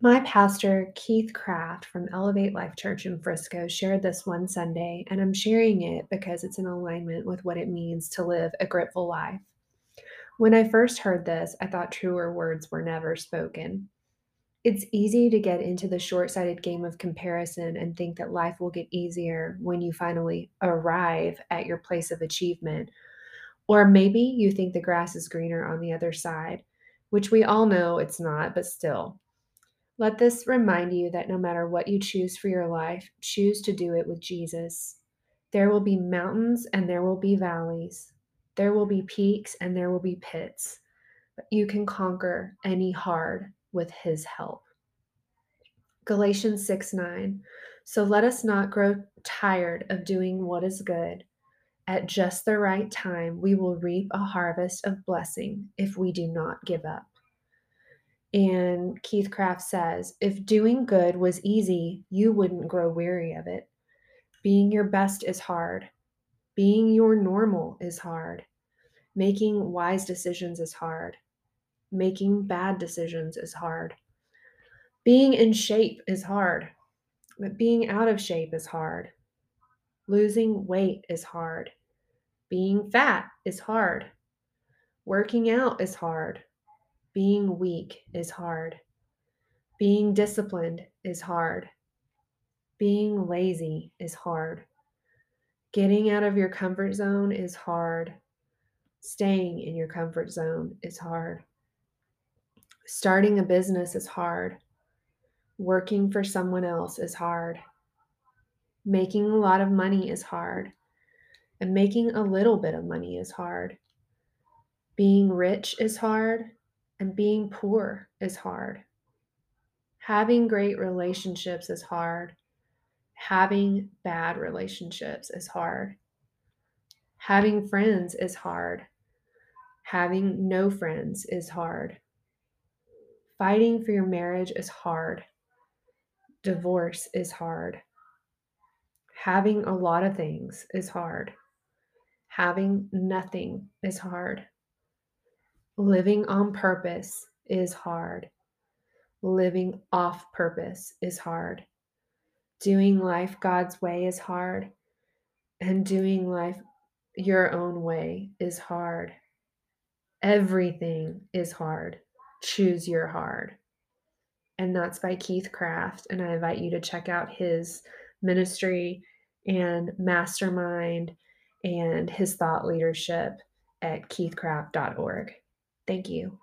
My pastor, Keith Craft from Elevate Life Church in Frisco, shared this one Sunday, and I'm sharing it because it's in alignment with what it means to live a grateful life. When I first heard this, I thought truer words were never spoken. It's easy to get into the short sighted game of comparison and think that life will get easier when you finally arrive at your place of achievement. Or maybe you think the grass is greener on the other side, which we all know it's not, but still. Let this remind you that no matter what you choose for your life, choose to do it with Jesus. There will be mountains and there will be valleys. There will be peaks and there will be pits. But you can conquer any hard with his help. Galatians 6 9. So let us not grow tired of doing what is good. At just the right time, we will reap a harvest of blessing if we do not give up. And Keith Craft says, if doing good was easy, you wouldn't grow weary of it. Being your best is hard. Being your normal is hard. Making wise decisions is hard. Making bad decisions is hard. Being in shape is hard. But being out of shape is hard. Losing weight is hard. Being fat is hard. Working out is hard. Being weak is hard. Being disciplined is hard. Being lazy is hard. Getting out of your comfort zone is hard. Staying in your comfort zone is hard. Starting a business is hard. Working for someone else is hard. Making a lot of money is hard. And making a little bit of money is hard. Being rich is hard and being poor is hard. Having great relationships is hard. Having bad relationships is hard. Having friends is hard. Having no friends is hard. Fighting for your marriage is hard. Divorce is hard. Having a lot of things is hard. Having nothing is hard. Living on purpose is hard. Living off purpose is hard. Doing life God's way is hard. And doing life your own way is hard. Everything is hard. Choose your hard. And that's by Keith Craft. And I invite you to check out his ministry and mastermind and his thought leadership at keithcraft.org. Thank you.